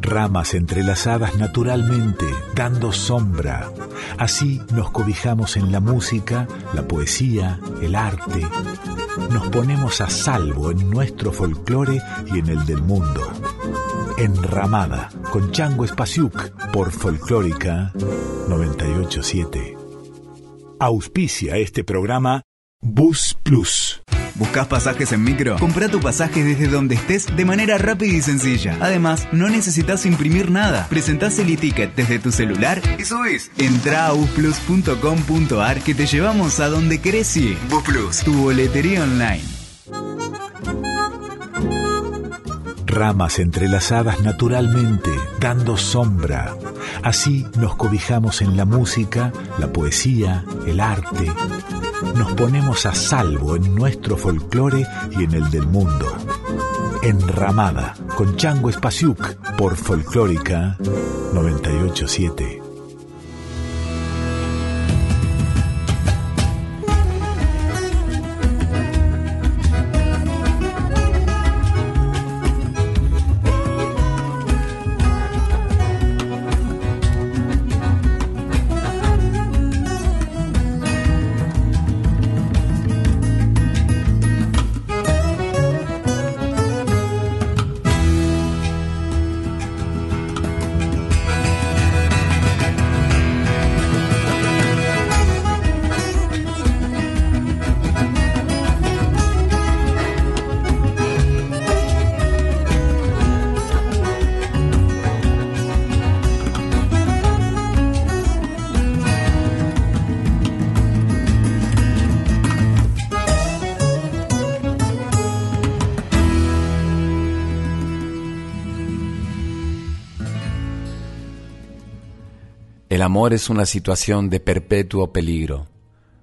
Ramas entrelazadas naturalmente, dando sombra. Así nos cobijamos en la música, la poesía, el arte. Nos ponemos a salvo en nuestro folclore y en el del mundo. Enramada, con Chango Espasiuk, por Folclórica 987. Auspicia este programa Bus Plus. ¿Buscas pasajes en micro? Compra tu pasaje desde donde estés de manera rápida y sencilla. Además, no necesitas imprimir nada. Presentás el e-ticket desde tu celular y subís. Entra a busplus.com.ar que te llevamos a donde querés ir. Busplus, tu boletería online. Ramas entrelazadas naturalmente, dando sombra. Así nos cobijamos en la música, la poesía, el arte. Nos ponemos a salvo en nuestro folclore y en el del mundo. Enramada, con Chango Espasiuk, por Folclórica 987. Amor es una situación de perpetuo peligro.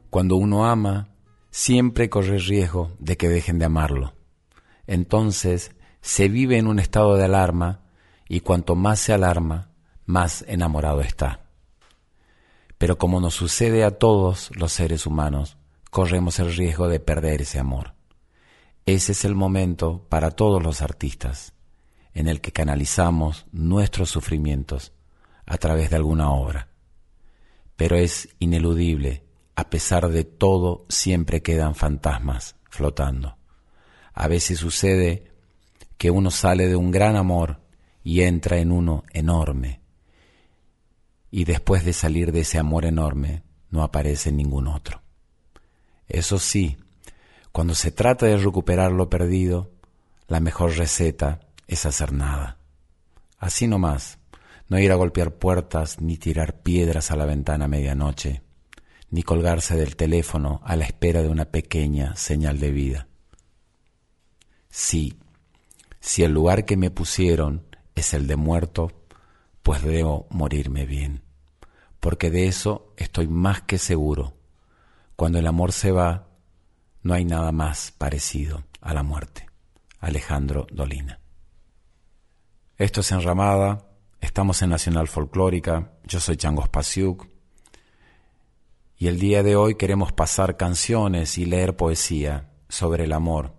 Cuando uno ama, siempre corre riesgo de que dejen de amarlo. Entonces, se vive en un estado de alarma y cuanto más se alarma, más enamorado está. Pero como nos sucede a todos los seres humanos, corremos el riesgo de perder ese amor. Ese es el momento para todos los artistas, en el que canalizamos nuestros sufrimientos a través de alguna obra. Pero es ineludible, a pesar de todo siempre quedan fantasmas flotando. A veces sucede que uno sale de un gran amor y entra en uno enorme. Y después de salir de ese amor enorme, no aparece ningún otro. Eso sí, cuando se trata de recuperar lo perdido, la mejor receta es hacer nada. Así nomás, no ir a golpear puertas ni tirar piedras a la ventana a medianoche, ni colgarse del teléfono a la espera de una pequeña señal de vida. Sí, si el lugar que me pusieron es el de muerto, pues debo morirme bien, porque de eso estoy más que seguro. Cuando el amor se va, no hay nada más parecido a la muerte. Alejandro Dolina. Esto es Enramada, Estamos en Nacional Folclórica, yo soy Changos Pasiuk y el día de hoy queremos pasar canciones y leer poesía sobre el amor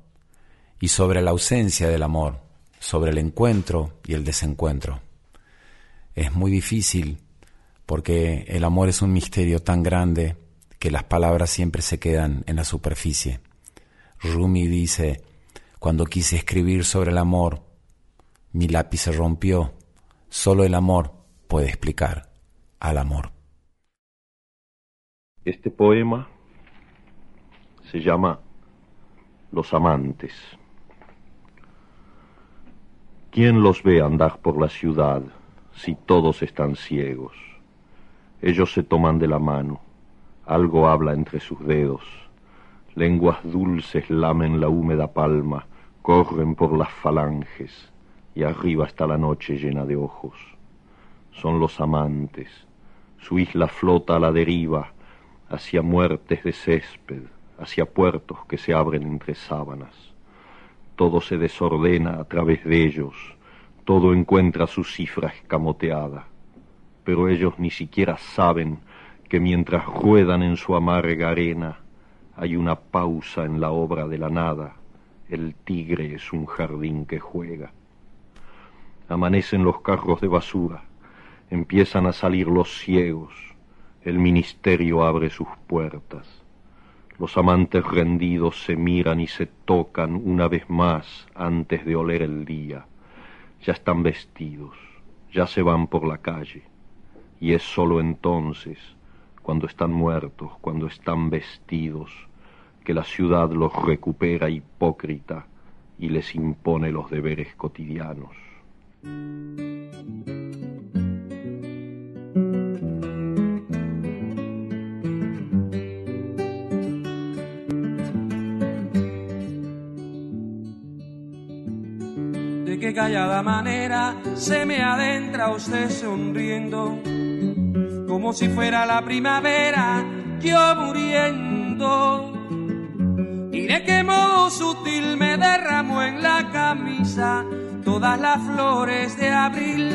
y sobre la ausencia del amor, sobre el encuentro y el desencuentro. Es muy difícil porque el amor es un misterio tan grande que las palabras siempre se quedan en la superficie. Rumi dice, cuando quise escribir sobre el amor, mi lápiz se rompió Solo el amor puede explicar al amor. Este poema se llama Los amantes. ¿Quién los ve andar por la ciudad si todos están ciegos? Ellos se toman de la mano, algo habla entre sus dedos, lenguas dulces lamen la húmeda palma, corren por las falanges y arriba está la noche llena de ojos. Son los amantes, su isla flota a la deriva, hacia muertes de césped, hacia puertos que se abren entre sábanas. Todo se desordena a través de ellos, todo encuentra su cifra escamoteada, pero ellos ni siquiera saben que mientras ruedan en su amarga arena, hay una pausa en la obra de la nada el tigre es un jardín que juega. Amanecen los carros de basura, empiezan a salir los ciegos, el ministerio abre sus puertas. Los amantes rendidos se miran y se tocan una vez más antes de oler el día. Ya están vestidos, ya se van por la calle, y es sólo entonces, cuando están muertos, cuando están vestidos, que la ciudad los recupera hipócrita y les impone los deberes cotidianos. De qué callada manera se me adentra usted sonriendo, como si fuera la primavera, yo muriendo. Y de qué modo sutil me derramó en la camisa todas las flores de abril.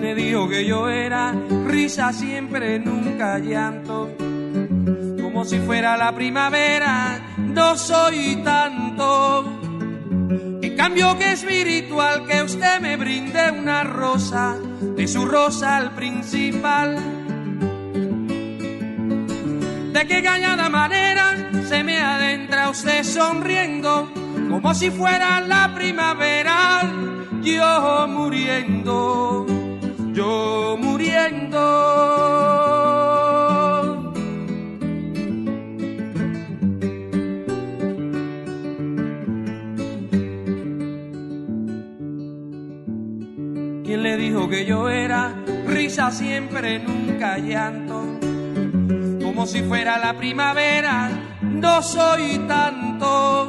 Me dijo que yo era risa siempre, nunca llanto, como si fuera la primavera, no soy tanto. En cambio que espiritual que usted me brinde una rosa, de su rosa al principal. De qué callada manera se me adentra usted sonriendo, como si fuera la primavera, yo muriendo, yo muriendo. ¿Quién le dijo que yo era risa siempre, nunca llanto? Como si fuera la primavera, no soy tanto.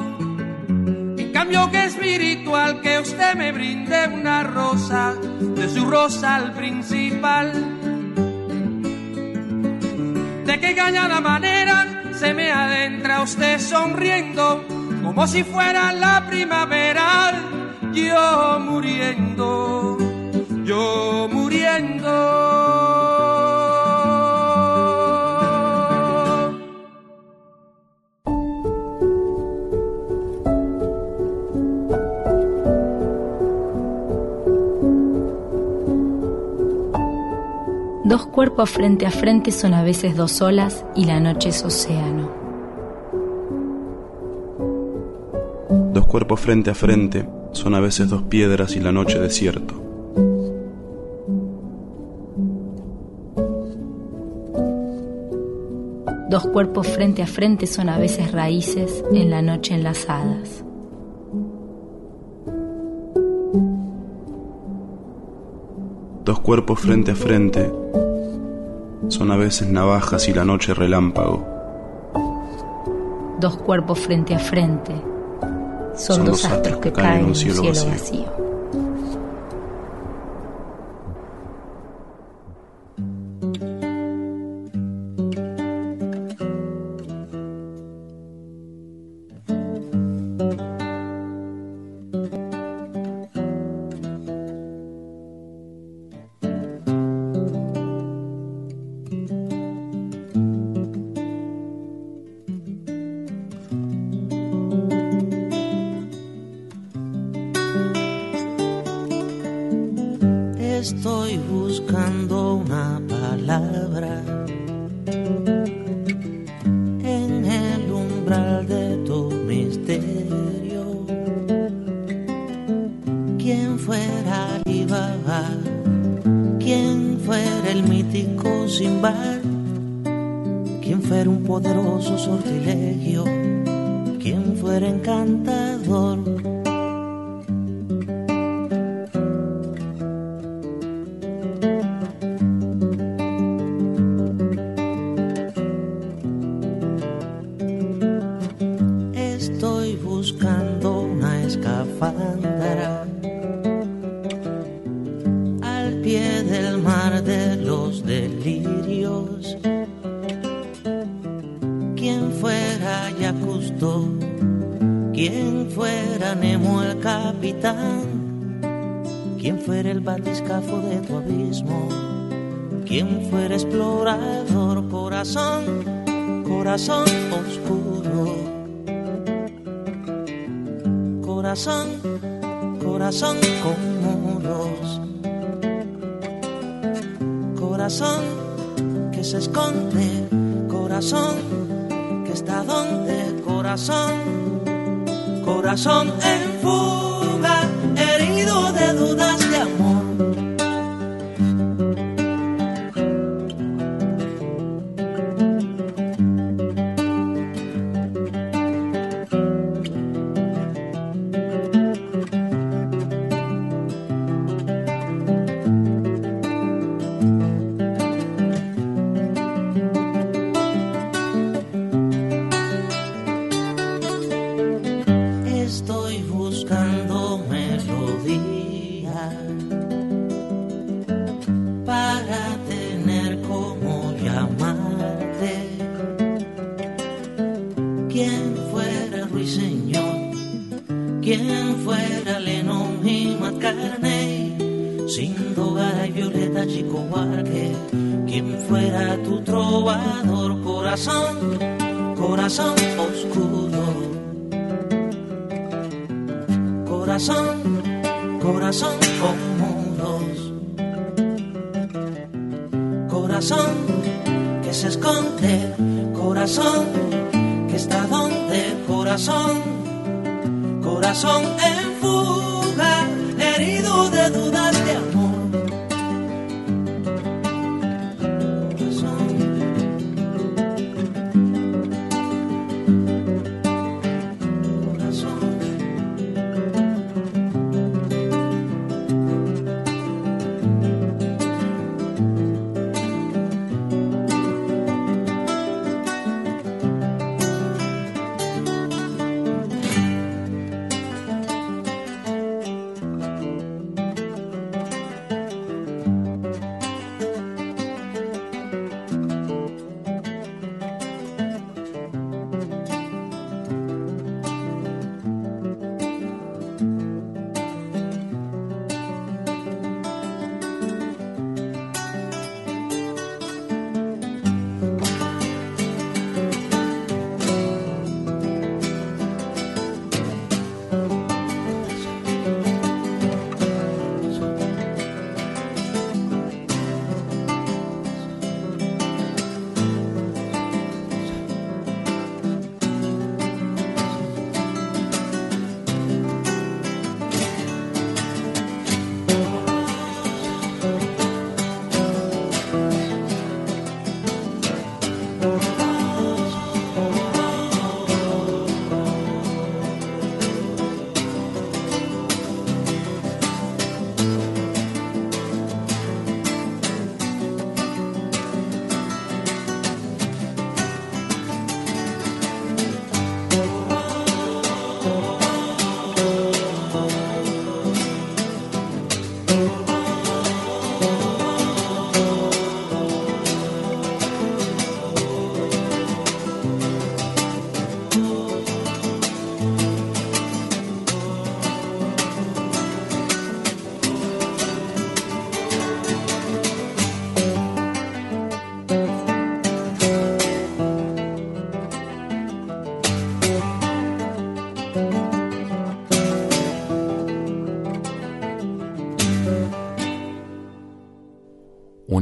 En cambio que espiritual que usted me brinde una rosa, de su rosa al principal. De qué cañada manera se me adentra usted sonriendo, como si fuera la primavera, yo muriendo, yo muriendo. Dos cuerpos frente a frente son a veces dos olas y la noche es océano. Dos cuerpos frente a frente son a veces dos piedras y la noche desierto. Dos cuerpos frente a frente son a veces raíces en la noche enlazadas. Dos cuerpos frente a frente son a veces navajas y la noche relámpago. Dos cuerpos frente a frente son, dos astros que caen en un cielo, vacío. El mítico Simbar? ¿Quién fuera un poderoso sortilegio? ¿Quién fuera encantador? Corazón, corazón oscuro. Corazón, corazón con muros. Corazón que se esconde, corazón que está donde, corazón, corazón quien fuera Lennon y McCartney, sin Dogara y Violeta Chico Huarque, quien fuera tu trovador, corazón, corazón oscuro. corazón, corazón con muros. Corazón que se esconde, corazón que está donde, corazón, corazón en fuga, herido de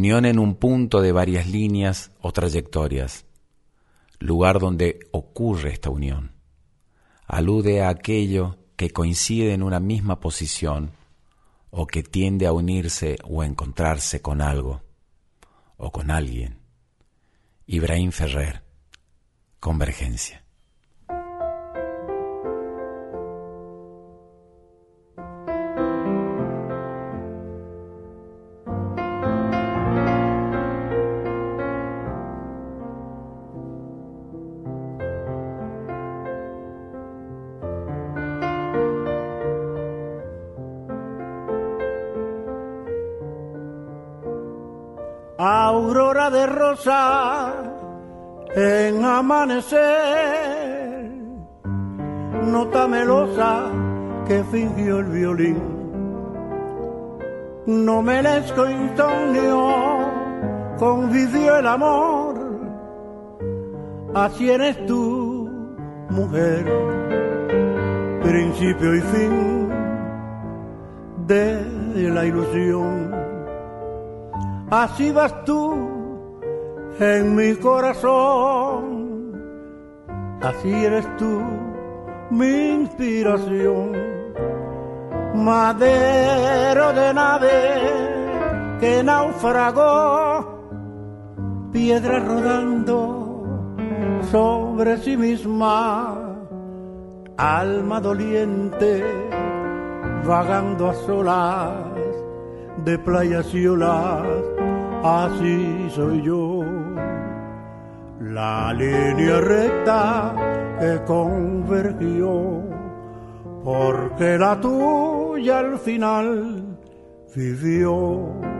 unión en un punto de varias líneas o trayectorias, lugar donde ocurre esta unión. Alude a aquello que coincide en una misma posición o que tiende a unirse o a encontrarse con algo o con alguien. Ibrahim Ferrer, Convergencia. Aurora de rosa en amanecer, nota melosa que fingió el violín, no merezco insomnio convivió el amor, así eres tú, mujer, principio y fin de la ilusión. Así vas tú en mi corazón, así eres tú, mi inspiración, madero de nave que naufragó piedra rodando sobre sí misma, alma doliente, vagando a solas de playas y olas, así soy yo. La línea recta que convergió, porque la tuya al final vivió.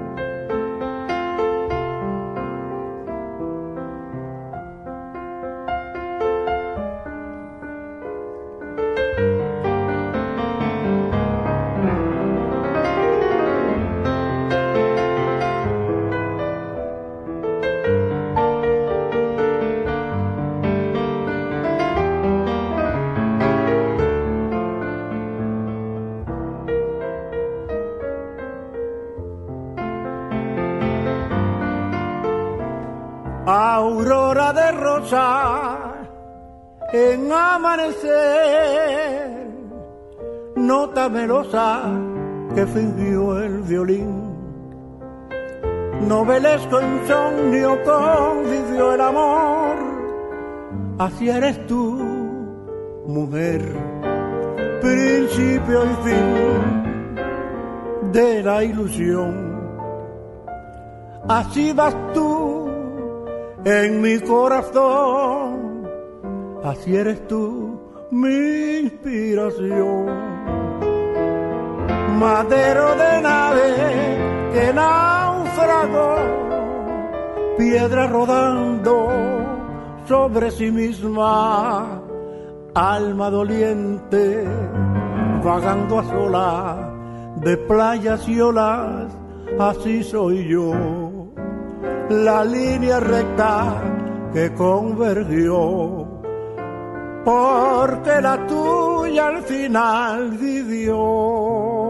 En amanecer, nota melosa que fingió el violín. Novelesco insomnio convivió el amor, así eres tú, mujer, principio y fin de la ilusión. Así vas tú en mi corazón. Así eres tú, mi inspiración. Madero de nave que naufragó, piedra rodando sobre sí misma, alma doliente, vagando a sola de playas y olas, así soy yo la línea recta que convergió, porque la tuya al final vivió.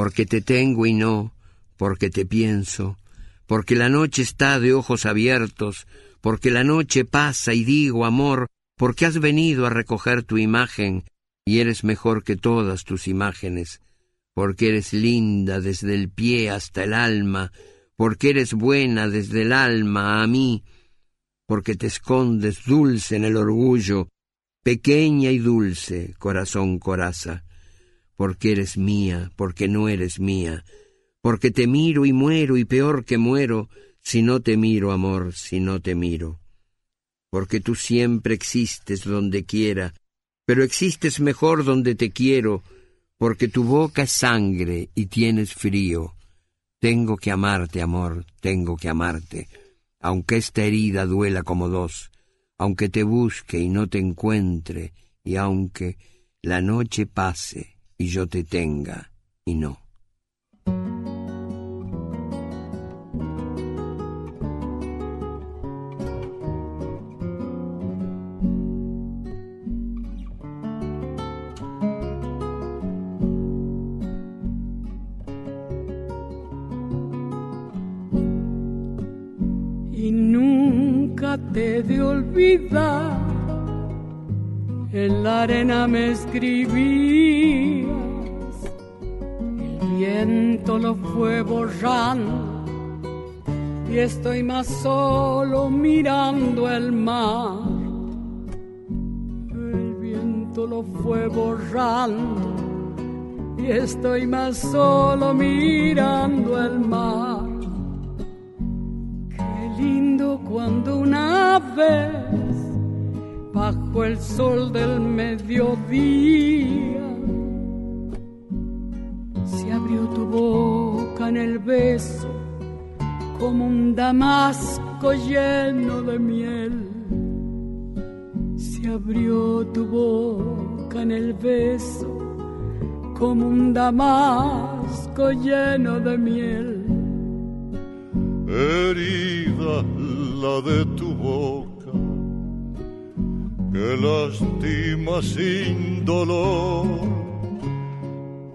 Porque te tengo y no, porque te pienso, porque la noche está de ojos abiertos, porque la noche pasa y digo, amor, porque has venido a recoger tu imagen y eres mejor que todas tus imágenes, porque eres linda desde el pie hasta el alma, porque eres buena desde el alma a mí, porque te escondes dulce en el orgullo, pequeña y dulce, corazón coraza porque eres mía, porque no eres mía, porque te miro y muero y peor que muero, si no te miro, amor, si no te miro. Porque tú siempre existes donde quiera, pero existes mejor donde te quiero, porque tu boca es sangre y tienes frío. Tengo que amarte, amor, tengo que amarte, aunque esta herida duela como dos, aunque te busque y no te encuentre, y aunque la noche pase y yo te tenga y no. Y nunca te de olvidar en la arena me escribías, el viento lo fue borrando y estoy más solo mirando el mar. El viento lo fue borrando y estoy más solo mirando el mar. Qué lindo cuando una vez bajo el sol del mediodía. Se abrió tu boca en el beso como un damasco lleno de miel. Se abrió tu boca en el beso como un damasco lleno de miel. Herida la de tu boca que lastima sin dolor.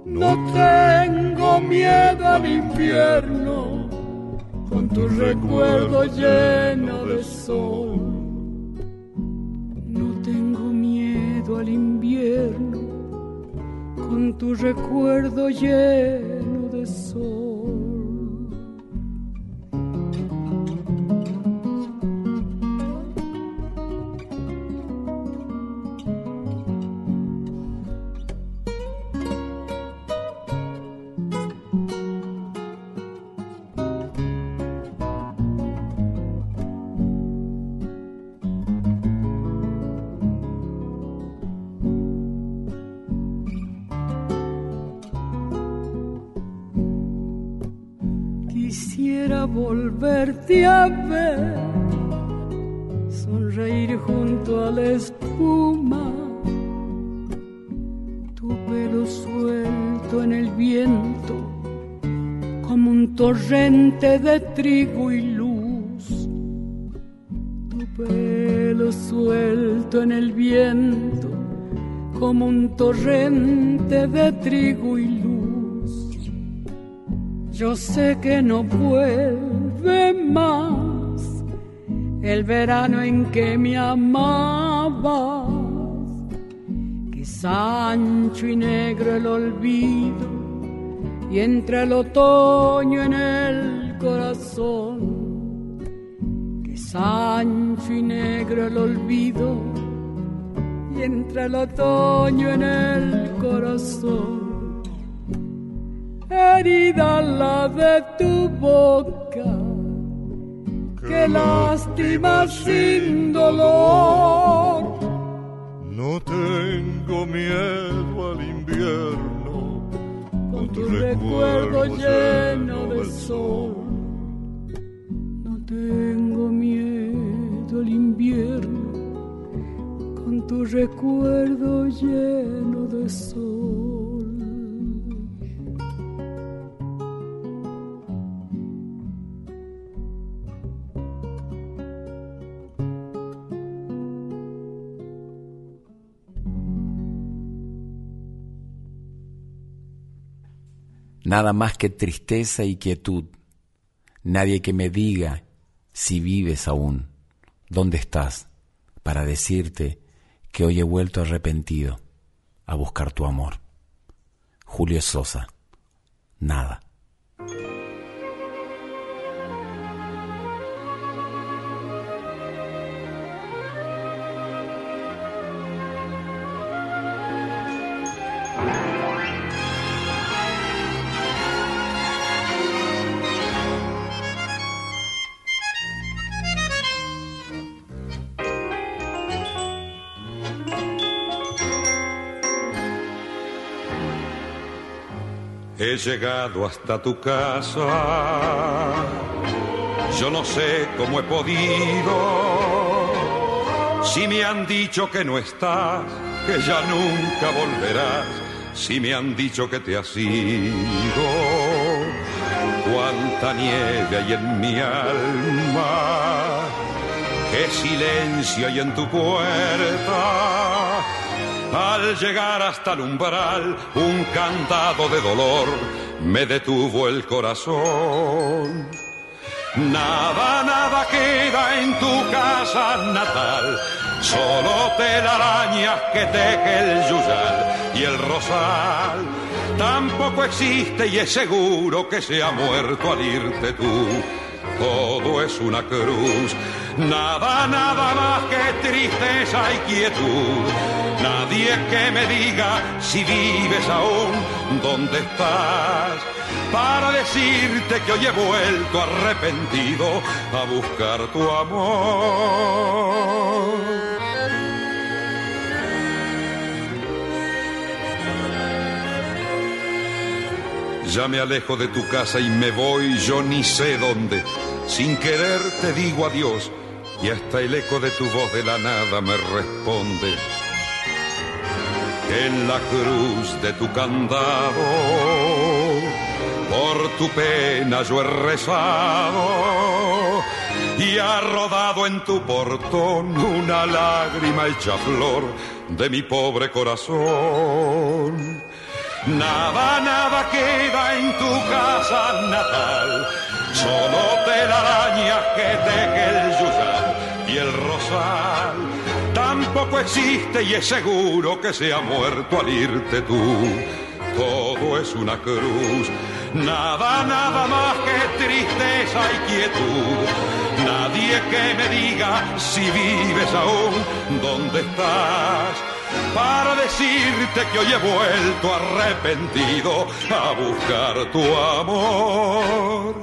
No tengo miedo al infierno, con tu recuerdo lleno de sol. No tengo miedo al invierno, con tu recuerdo lleno volverte a ver, sonreír junto a la espuma, tu pelo suelto en el viento, como un torrente de trigo y luz. Tu pelo suelto en el viento, como un torrente de trigo y luz yo sé que no vuelve más el verano en que me amabas, que ancho y negro el olvido y entre el otoño en el corazón, que ancho y negro el olvido y entre el otoño en el corazón. Herida la de tu boca, que lástima sin dolor. No tengo miedo al invierno, con tu recuerdo lleno de sol. No tengo miedo al invierno, con tu recuerdo lleno de sol. Nada más que tristeza y quietud, nadie que me diga si vives aún, dónde estás, para decirte que hoy he vuelto arrepentido a buscar tu amor. Julio Sosa, nada. He llegado hasta tu casa, yo no sé cómo he podido. Si me han dicho que no estás, que ya nunca volverás, si me han dicho que te has ido, cuánta nieve hay en mi alma, qué silencio hay en tu puerta al llegar hasta el umbral, un cantado de dolor me detuvo el corazón. Nada, nada queda en tu casa natal, solo telarañas que teje el yuyal y el rosal. Tampoco existe y es seguro que se ha muerto al irte tú. Todo es una cruz, Nada, nada más que tristeza y quietud. Nadie que me diga si vives aún, dónde estás. Para decirte que hoy he vuelto arrepentido a buscar tu amor. Ya me alejo de tu casa y me voy, yo ni sé dónde. Sin querer te digo adiós y hasta el eco de tu voz de la nada me responde. En la cruz de tu candado, por tu pena yo he rezado y ha rodado en tu portón una lágrima hecha flor de mi pobre corazón. Nada, nada queda en tu casa natal, solo telarañas que y Tampoco existe y es seguro que se ha muerto al irte tú. Todo es una cruz, nada, nada más que tristeza y quietud. Nadie que me diga si vives aún, dónde estás para decirte que hoy he vuelto arrepentido a buscar tu amor.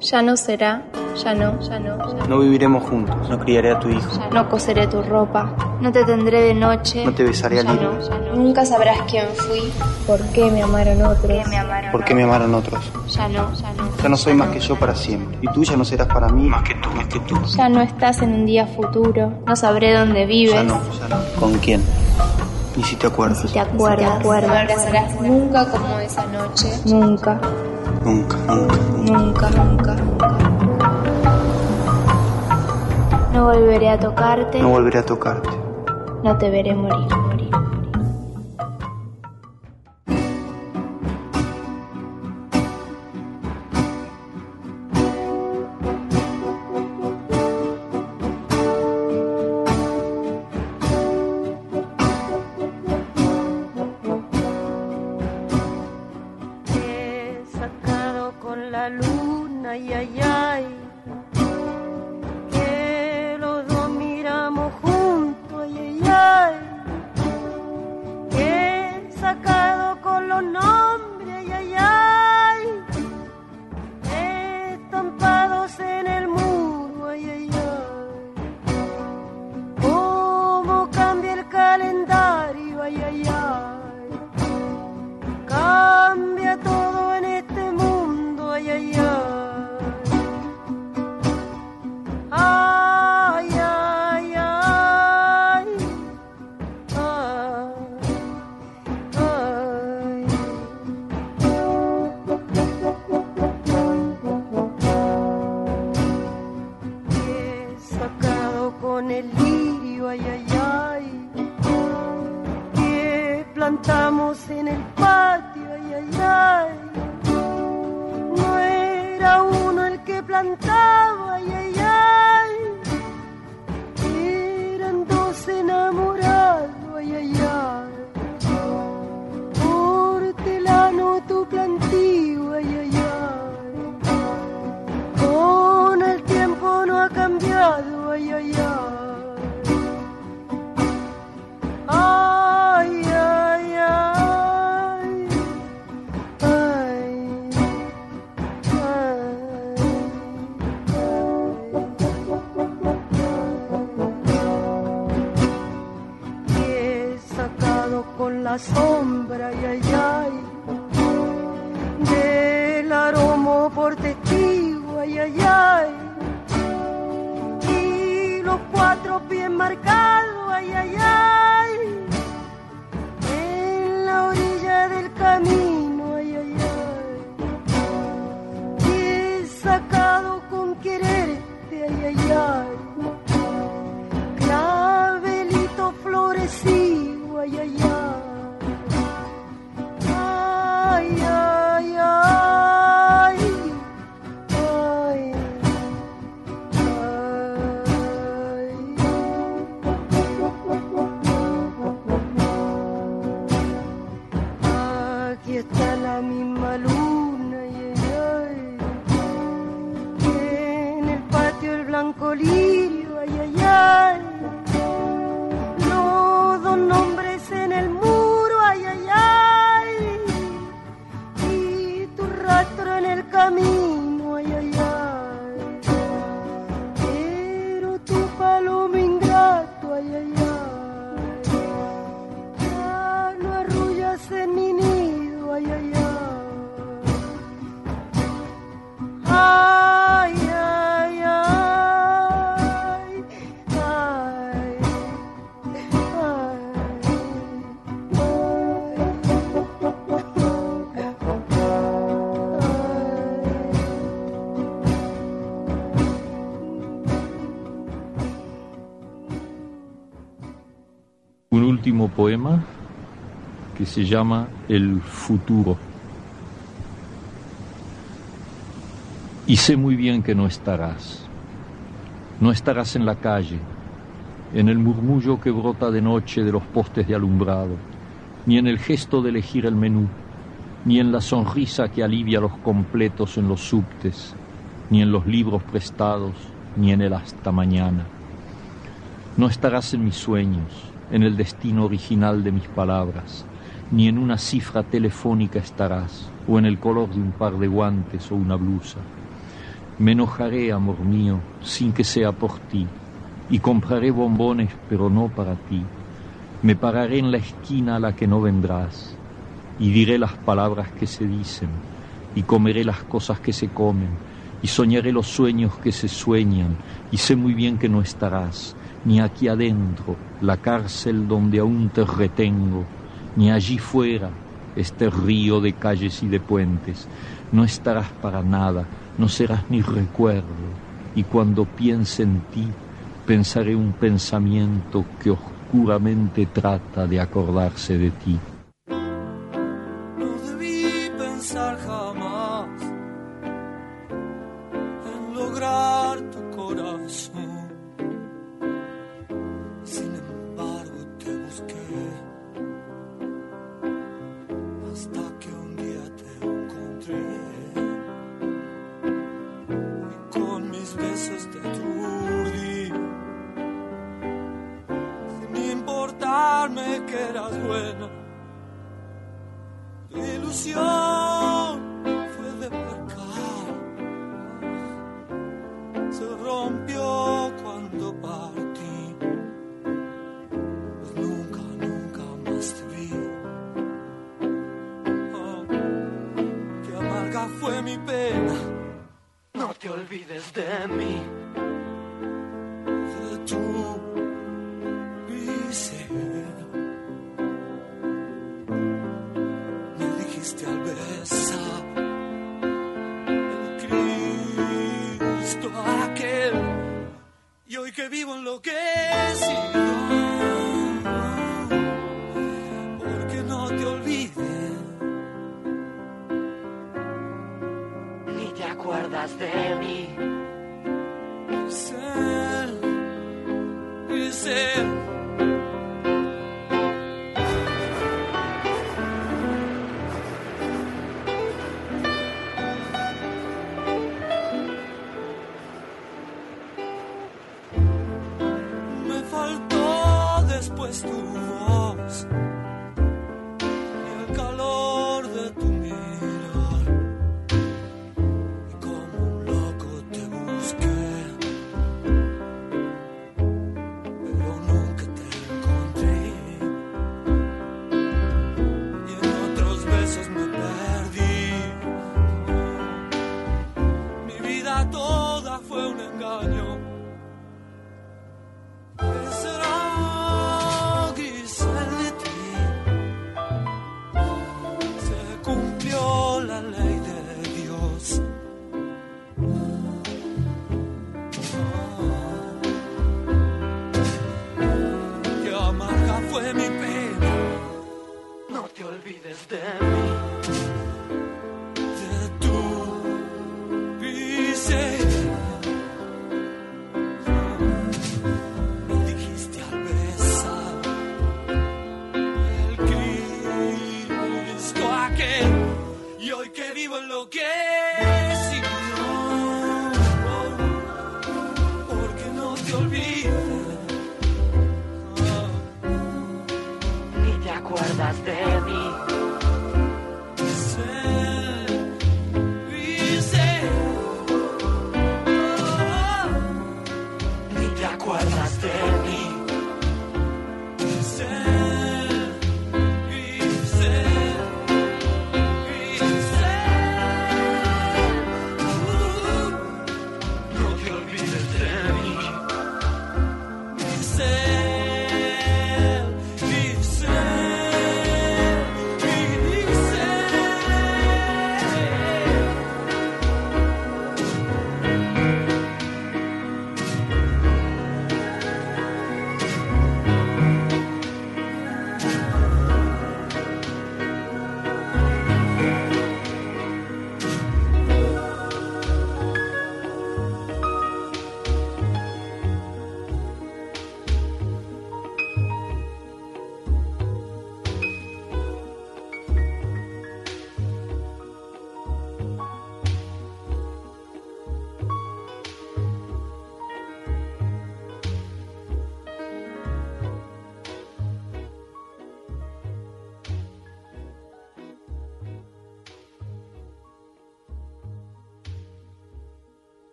Ya no será, ya no, ya no, ya no. No viviremos juntos, no criaré a tu hijo. Ya no coseré tu ropa, no te tendré de noche. No te besaré al no, no. Nunca sabrás quién fui, por qué me amaron otros. me amaron ¿Por qué me amaron otros? Ya no, ya no. Ya no soy más que yo para siempre. Y tú ya no serás para mí más que tú, más que tú. Ya no estás en un día futuro, no sabré dónde vives. Ya no, ya no. ¿Con quién? Ni si te acuerdas. Si te acuerdas, te acuerdas. No abrazarás nunca como esa noche. Nunca, Nunca, nunca. nunca, nunca, nunca. No volveré a tocarte, No volveré a tocarte. no te veré morir, el la sombra, ay, ay, Ay, poema que se llama El futuro. Y sé muy bien que no estarás. No estarás en la calle, en el murmullo que brota de noche de los postes de alumbrado, ni en el gesto de elegir el menú, ni en la sonrisa que alivia los completos en los subtes, ni en los libros prestados, ni en el hasta mañana. No estarás en mis sueños, en el destino original de mis palabras, ni en una cifra telefónica estarás, o en el color de un par de guantes o una blusa. Me enojaré, amor mío, sin que sea por ti, y compraré bombones, pero no para ti. Me pararé en la esquina a la que no vendrás, y diré las palabras que se dicen, y comeré las cosas que se comen, y soñaré los sueños que se sueñan, y sé muy bien que no estarás, ni aquí adentro, la cárcel donde aún te retengo, ni allí fuera, este río de calles y de puentes. No estarás para nada, no serás ni recuerdo, y cuando piense en ti, pensaré un pensamiento que oscuramente trata de acordarse de ti.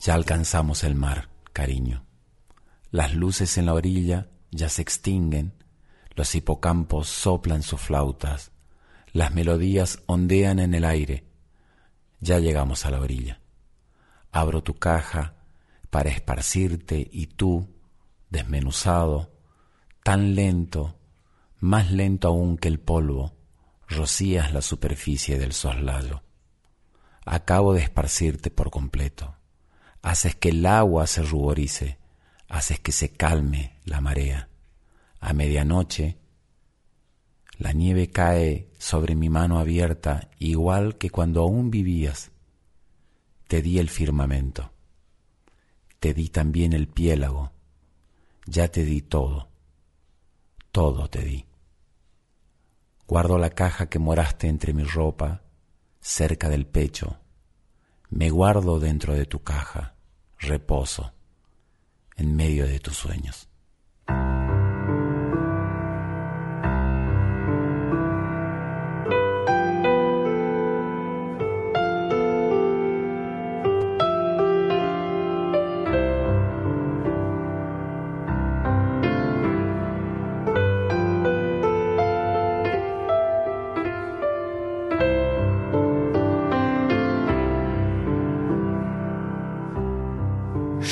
Ya alcanzamos el mar, cariño. Las luces en la orilla ya se extinguen, los hipocampos soplan sus flautas, las melodías ondean en el aire. Ya llegamos a la orilla. Abro tu caja para esparcirte y tú, desmenuzado, tan lento, más lento aún que el polvo, rocías la superficie del soslayo. Acabo de esparcirte por completo. Haces que el agua se ruborice, haces que se calme la marea. A medianoche, la nieve cae sobre mi mano abierta igual que cuando aún vivías. Te di el firmamento, te di también el piélago, ya te di todo, todo te di. Guardo la caja que moraste entre mi ropa, cerca del pecho. Me guardo dentro de tu caja, reposo, en medio de tus sueños.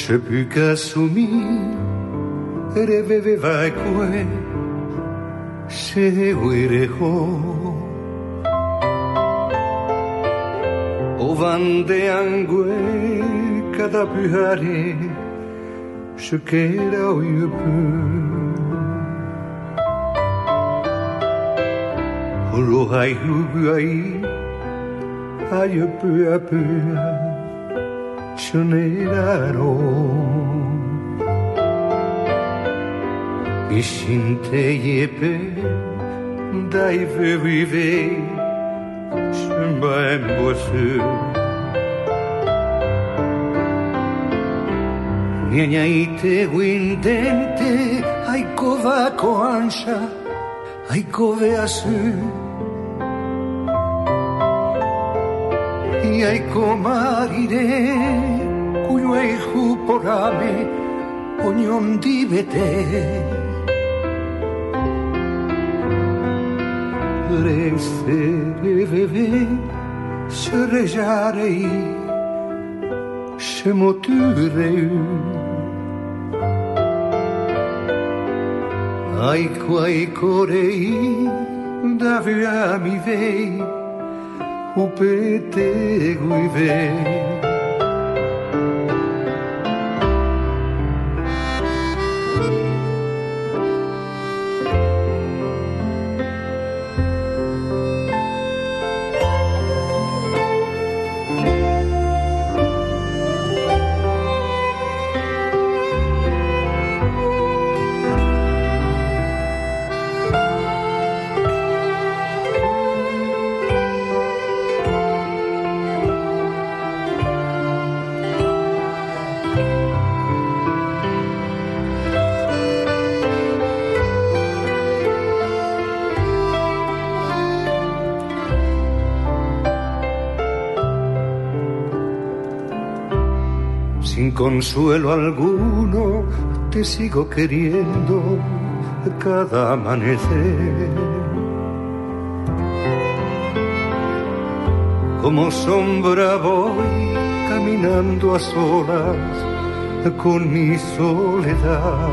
ce plus qu'assoumis, reveve vaikue, se huirejo. Ovan de angue, cada pyhare, se queda uyupu. Olohai huguai, ayepu apua. Ai peu a peu. sionero Ishinte yepe dai vive Shimba embosu Niña ite windente ai kova koansha ai kove asu y ai komarire Ono je uporami po njom divete. Se reveve se rejarei se motureu. Ai quai corei vei, o petego. Consuelo alguno te sigo queriendo cada amanecer. Como sombra voy caminando a solas con mi soledad.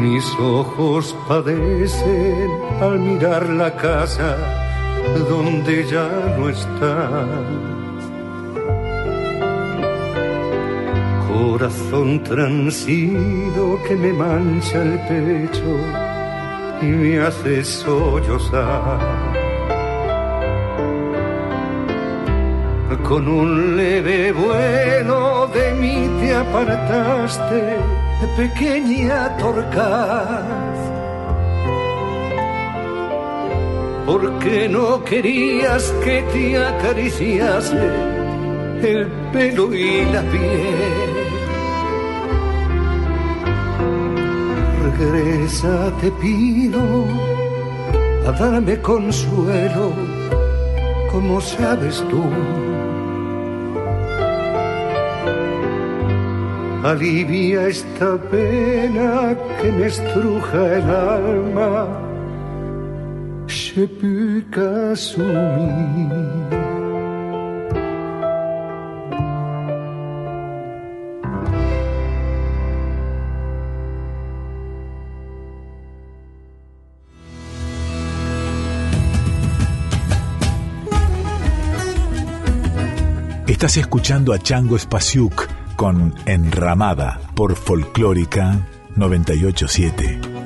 Mis ojos padecen al mirar la casa donde ya no estás. Corazón transido que me mancha el pecho y me hace sollozar. Con un leve vuelo de mí te apartaste, pequeña torcaz porque no querías que te acariciase el pelo y la piel. Regresa, te pido, a darme consuelo como sabes tú. Alivia esta pena que me estruja el alma. Estás escuchando a Chango Spasiuk con Enramada por Folclórica 987.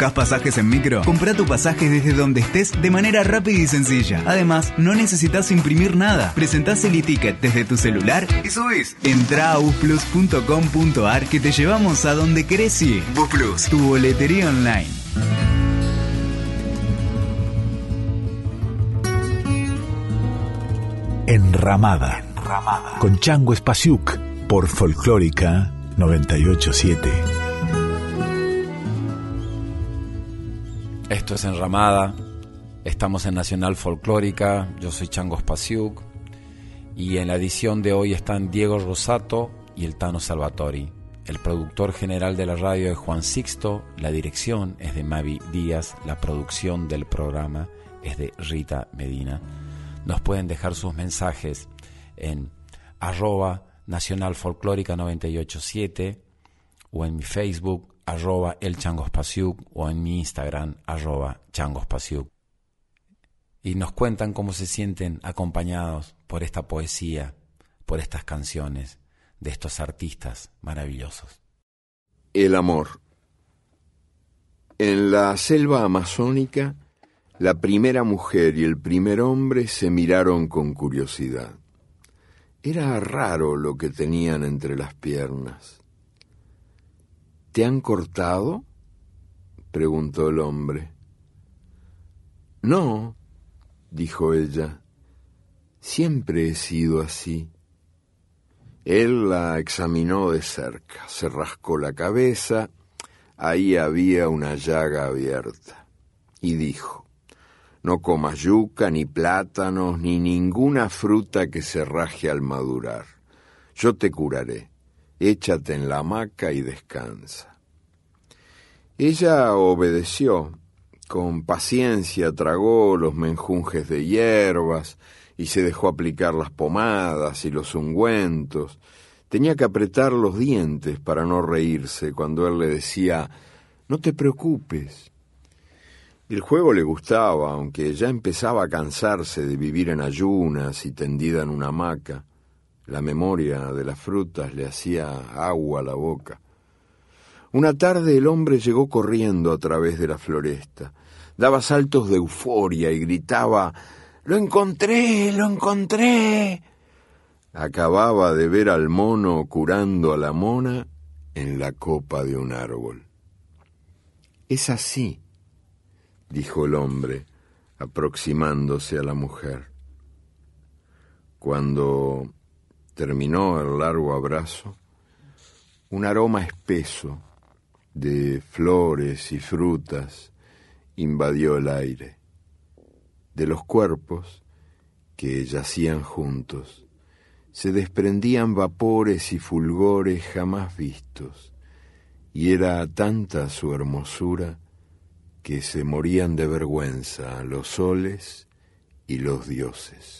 ¿Buscas pasajes en micro? Compra tu pasaje desde donde estés de manera rápida y sencilla. Además, no necesitas imprimir nada. Presentás el e-ticket desde tu celular y subís. Entra a busplus.com.ar que te llevamos a donde querés ir. Busplus, tu boletería online. Enramada, con Chango Spasiuk por Folclórica 987. Esto es Enramada, estamos en Nacional Folclórica, yo soy Chango Spasiuk. Y en la edición de hoy están Diego Rosato y el Tano Salvatori. El productor general de la radio es Juan Sixto, la dirección es de Mavi Díaz, la producción del programa es de Rita Medina. Nos pueden dejar sus mensajes en arroba Nacional Folclórica 987 o en mi Facebook arroba o en mi Instagram arroba. Y nos cuentan cómo se sienten acompañados por esta poesía, por estas canciones de estos artistas maravillosos. El amor. En la selva amazónica la primera mujer y el primer hombre se miraron con curiosidad. Era raro lo que tenían entre las piernas. ¿Te han cortado? preguntó el hombre. No, dijo ella. Siempre he sido así. Él la examinó de cerca, se rascó la cabeza, ahí había una llaga abierta, y dijo, no comas yuca, ni plátanos, ni ninguna fruta que se raje al madurar. Yo te curaré. Échate en la hamaca y descansa. Ella obedeció. Con paciencia tragó los menjunjes de hierbas y se dejó aplicar las pomadas y los ungüentos. Tenía que apretar los dientes para no reírse cuando él le decía No te preocupes, el juego le gustaba, aunque ya empezaba a cansarse de vivir en ayunas y tendida en una hamaca. La memoria de las frutas le hacía agua a la boca. Una tarde el hombre llegó corriendo a través de la floresta. Daba saltos de euforia y gritaba Lo encontré, lo encontré. Acababa de ver al mono curando a la mona en la copa de un árbol. Es así dijo el hombre, aproximándose a la mujer. Cuando terminó el largo abrazo, un aroma espeso de flores y frutas invadió el aire. De los cuerpos que yacían juntos se desprendían vapores y fulgores jamás vistos, y era tanta su hermosura que se morían de vergüenza los soles y los dioses.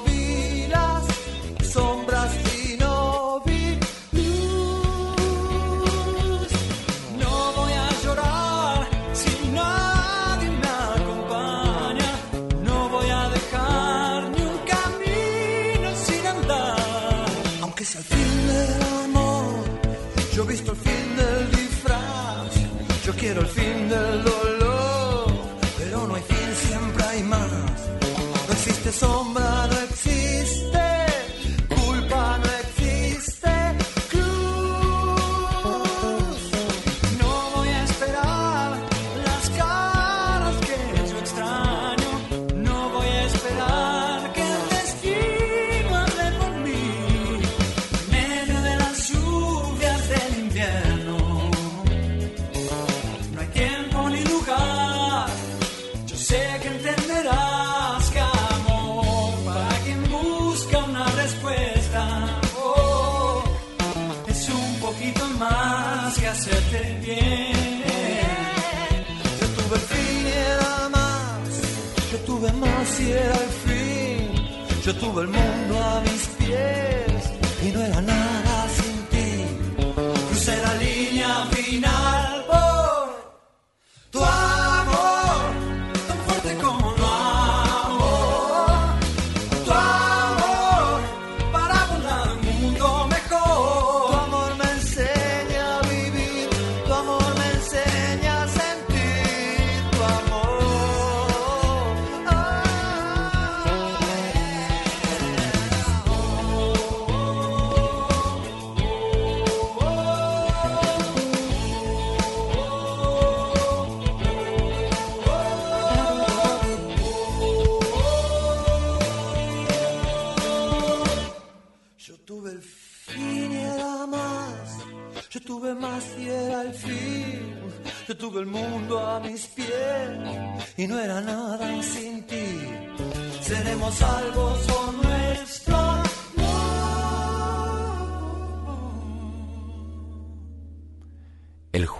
quiero el fin del dolor,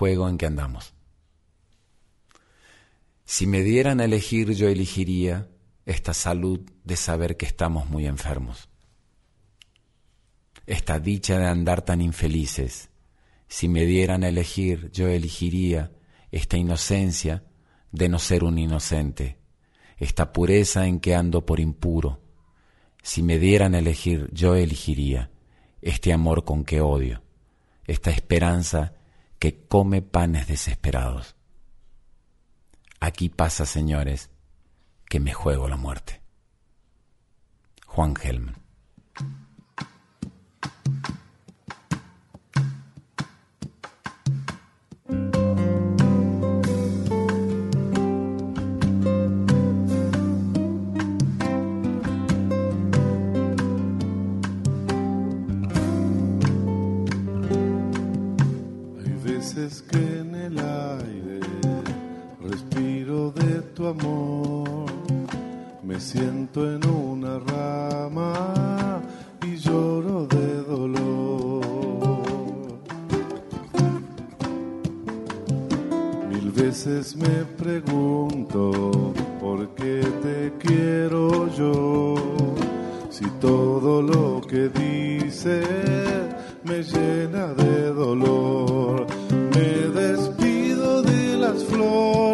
juego en que andamos. Si me dieran a elegir, yo elegiría esta salud de saber que estamos muy enfermos. Esta dicha de andar tan infelices. Si me dieran a elegir, yo elegiría esta inocencia de no ser un inocente, esta pureza en que ando por impuro. Si me dieran a elegir, yo elegiría este amor con que odio, esta esperanza que come panes desesperados. Aquí pasa, señores, que me juego la muerte. Juan Gelman. Me siento en una rama y lloro de dolor. Mil veces me pregunto por qué te quiero yo, si todo lo que dices me llena de dolor. Me despido de las flores,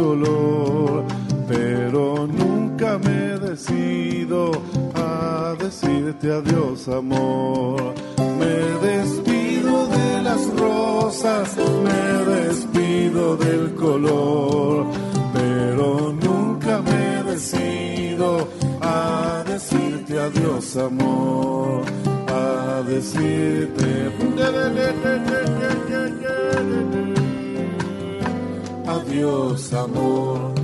olor, pero nunca me decido a decirte adiós amor. Me despido de las rosas, me despido del color, pero nunca me decido a decirte adiós amor, a decirte Meu amor.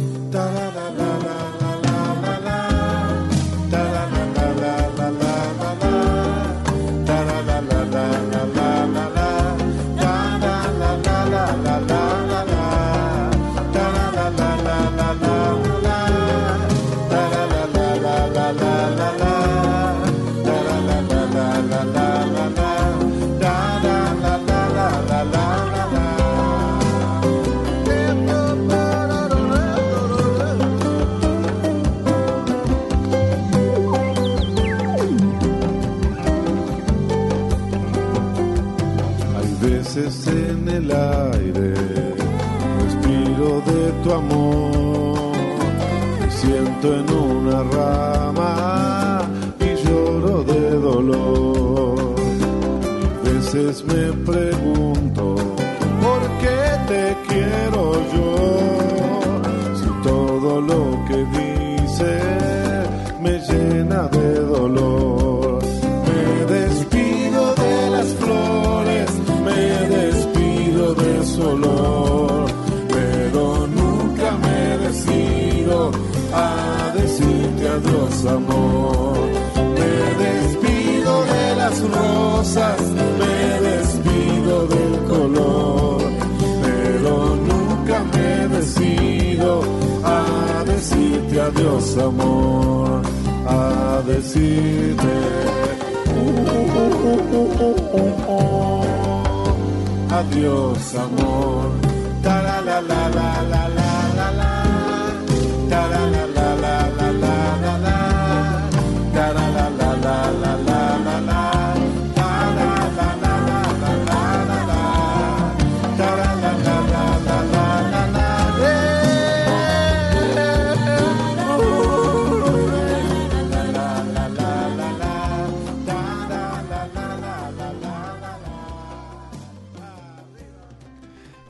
Me pregunto, amor, a decirte adiós amor. Ta la la la la la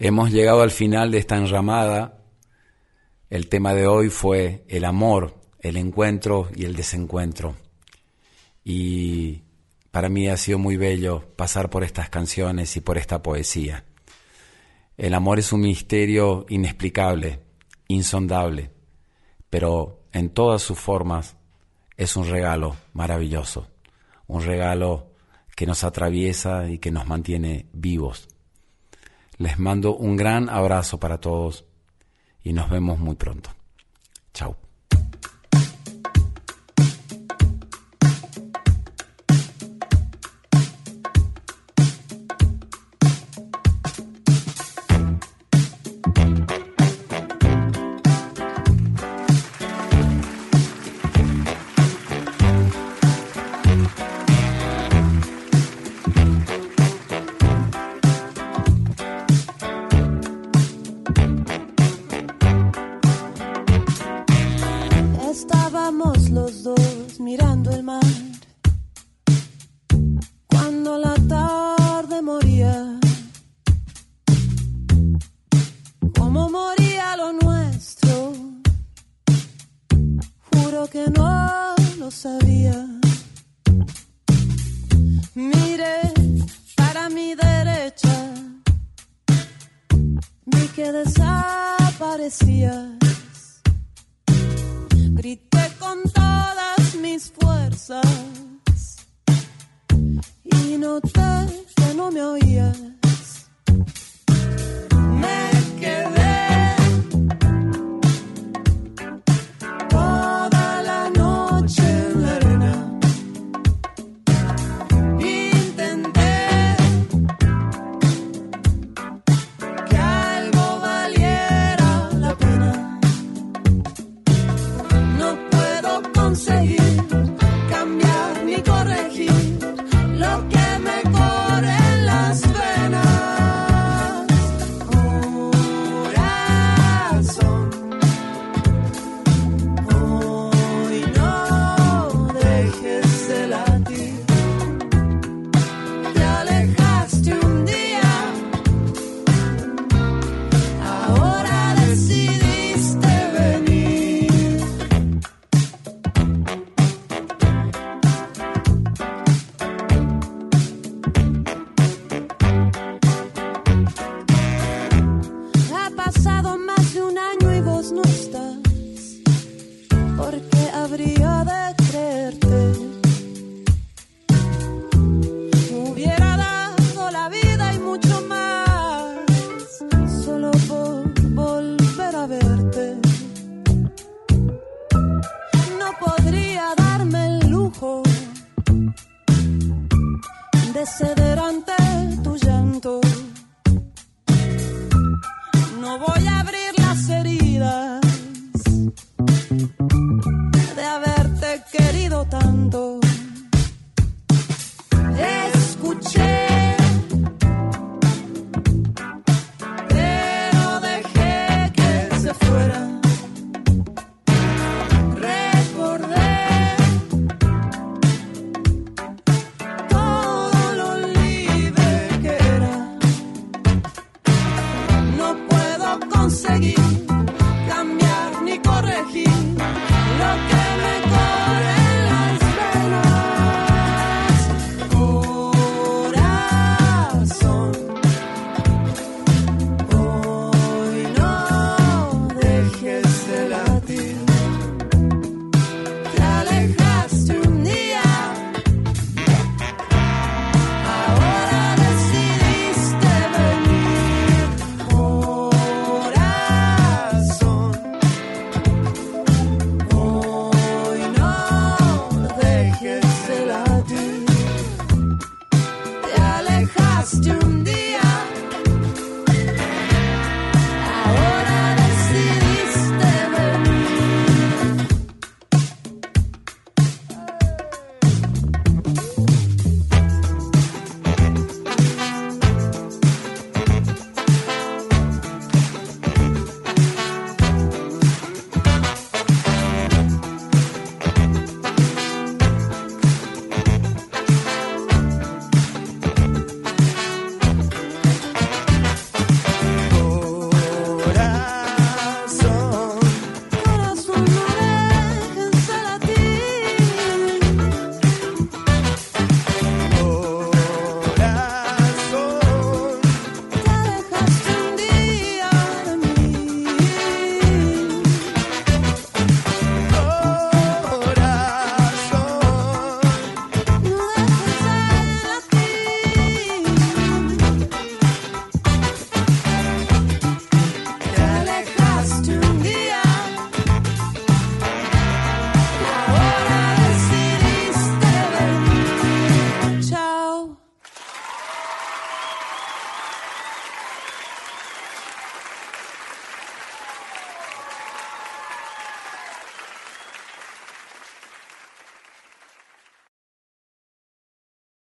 Hemos llegado al final de esta enramada. El tema de hoy fue el amor, el encuentro y el desencuentro. Y para mí ha sido muy bello pasar por estas canciones y por esta poesía. El amor es un misterio inexplicable, insondable, pero en todas sus formas es un regalo maravilloso, un regalo que nos atraviesa y que nos mantiene vivos. Les mando un gran abrazo para todos y nos vemos muy pronto. Chao.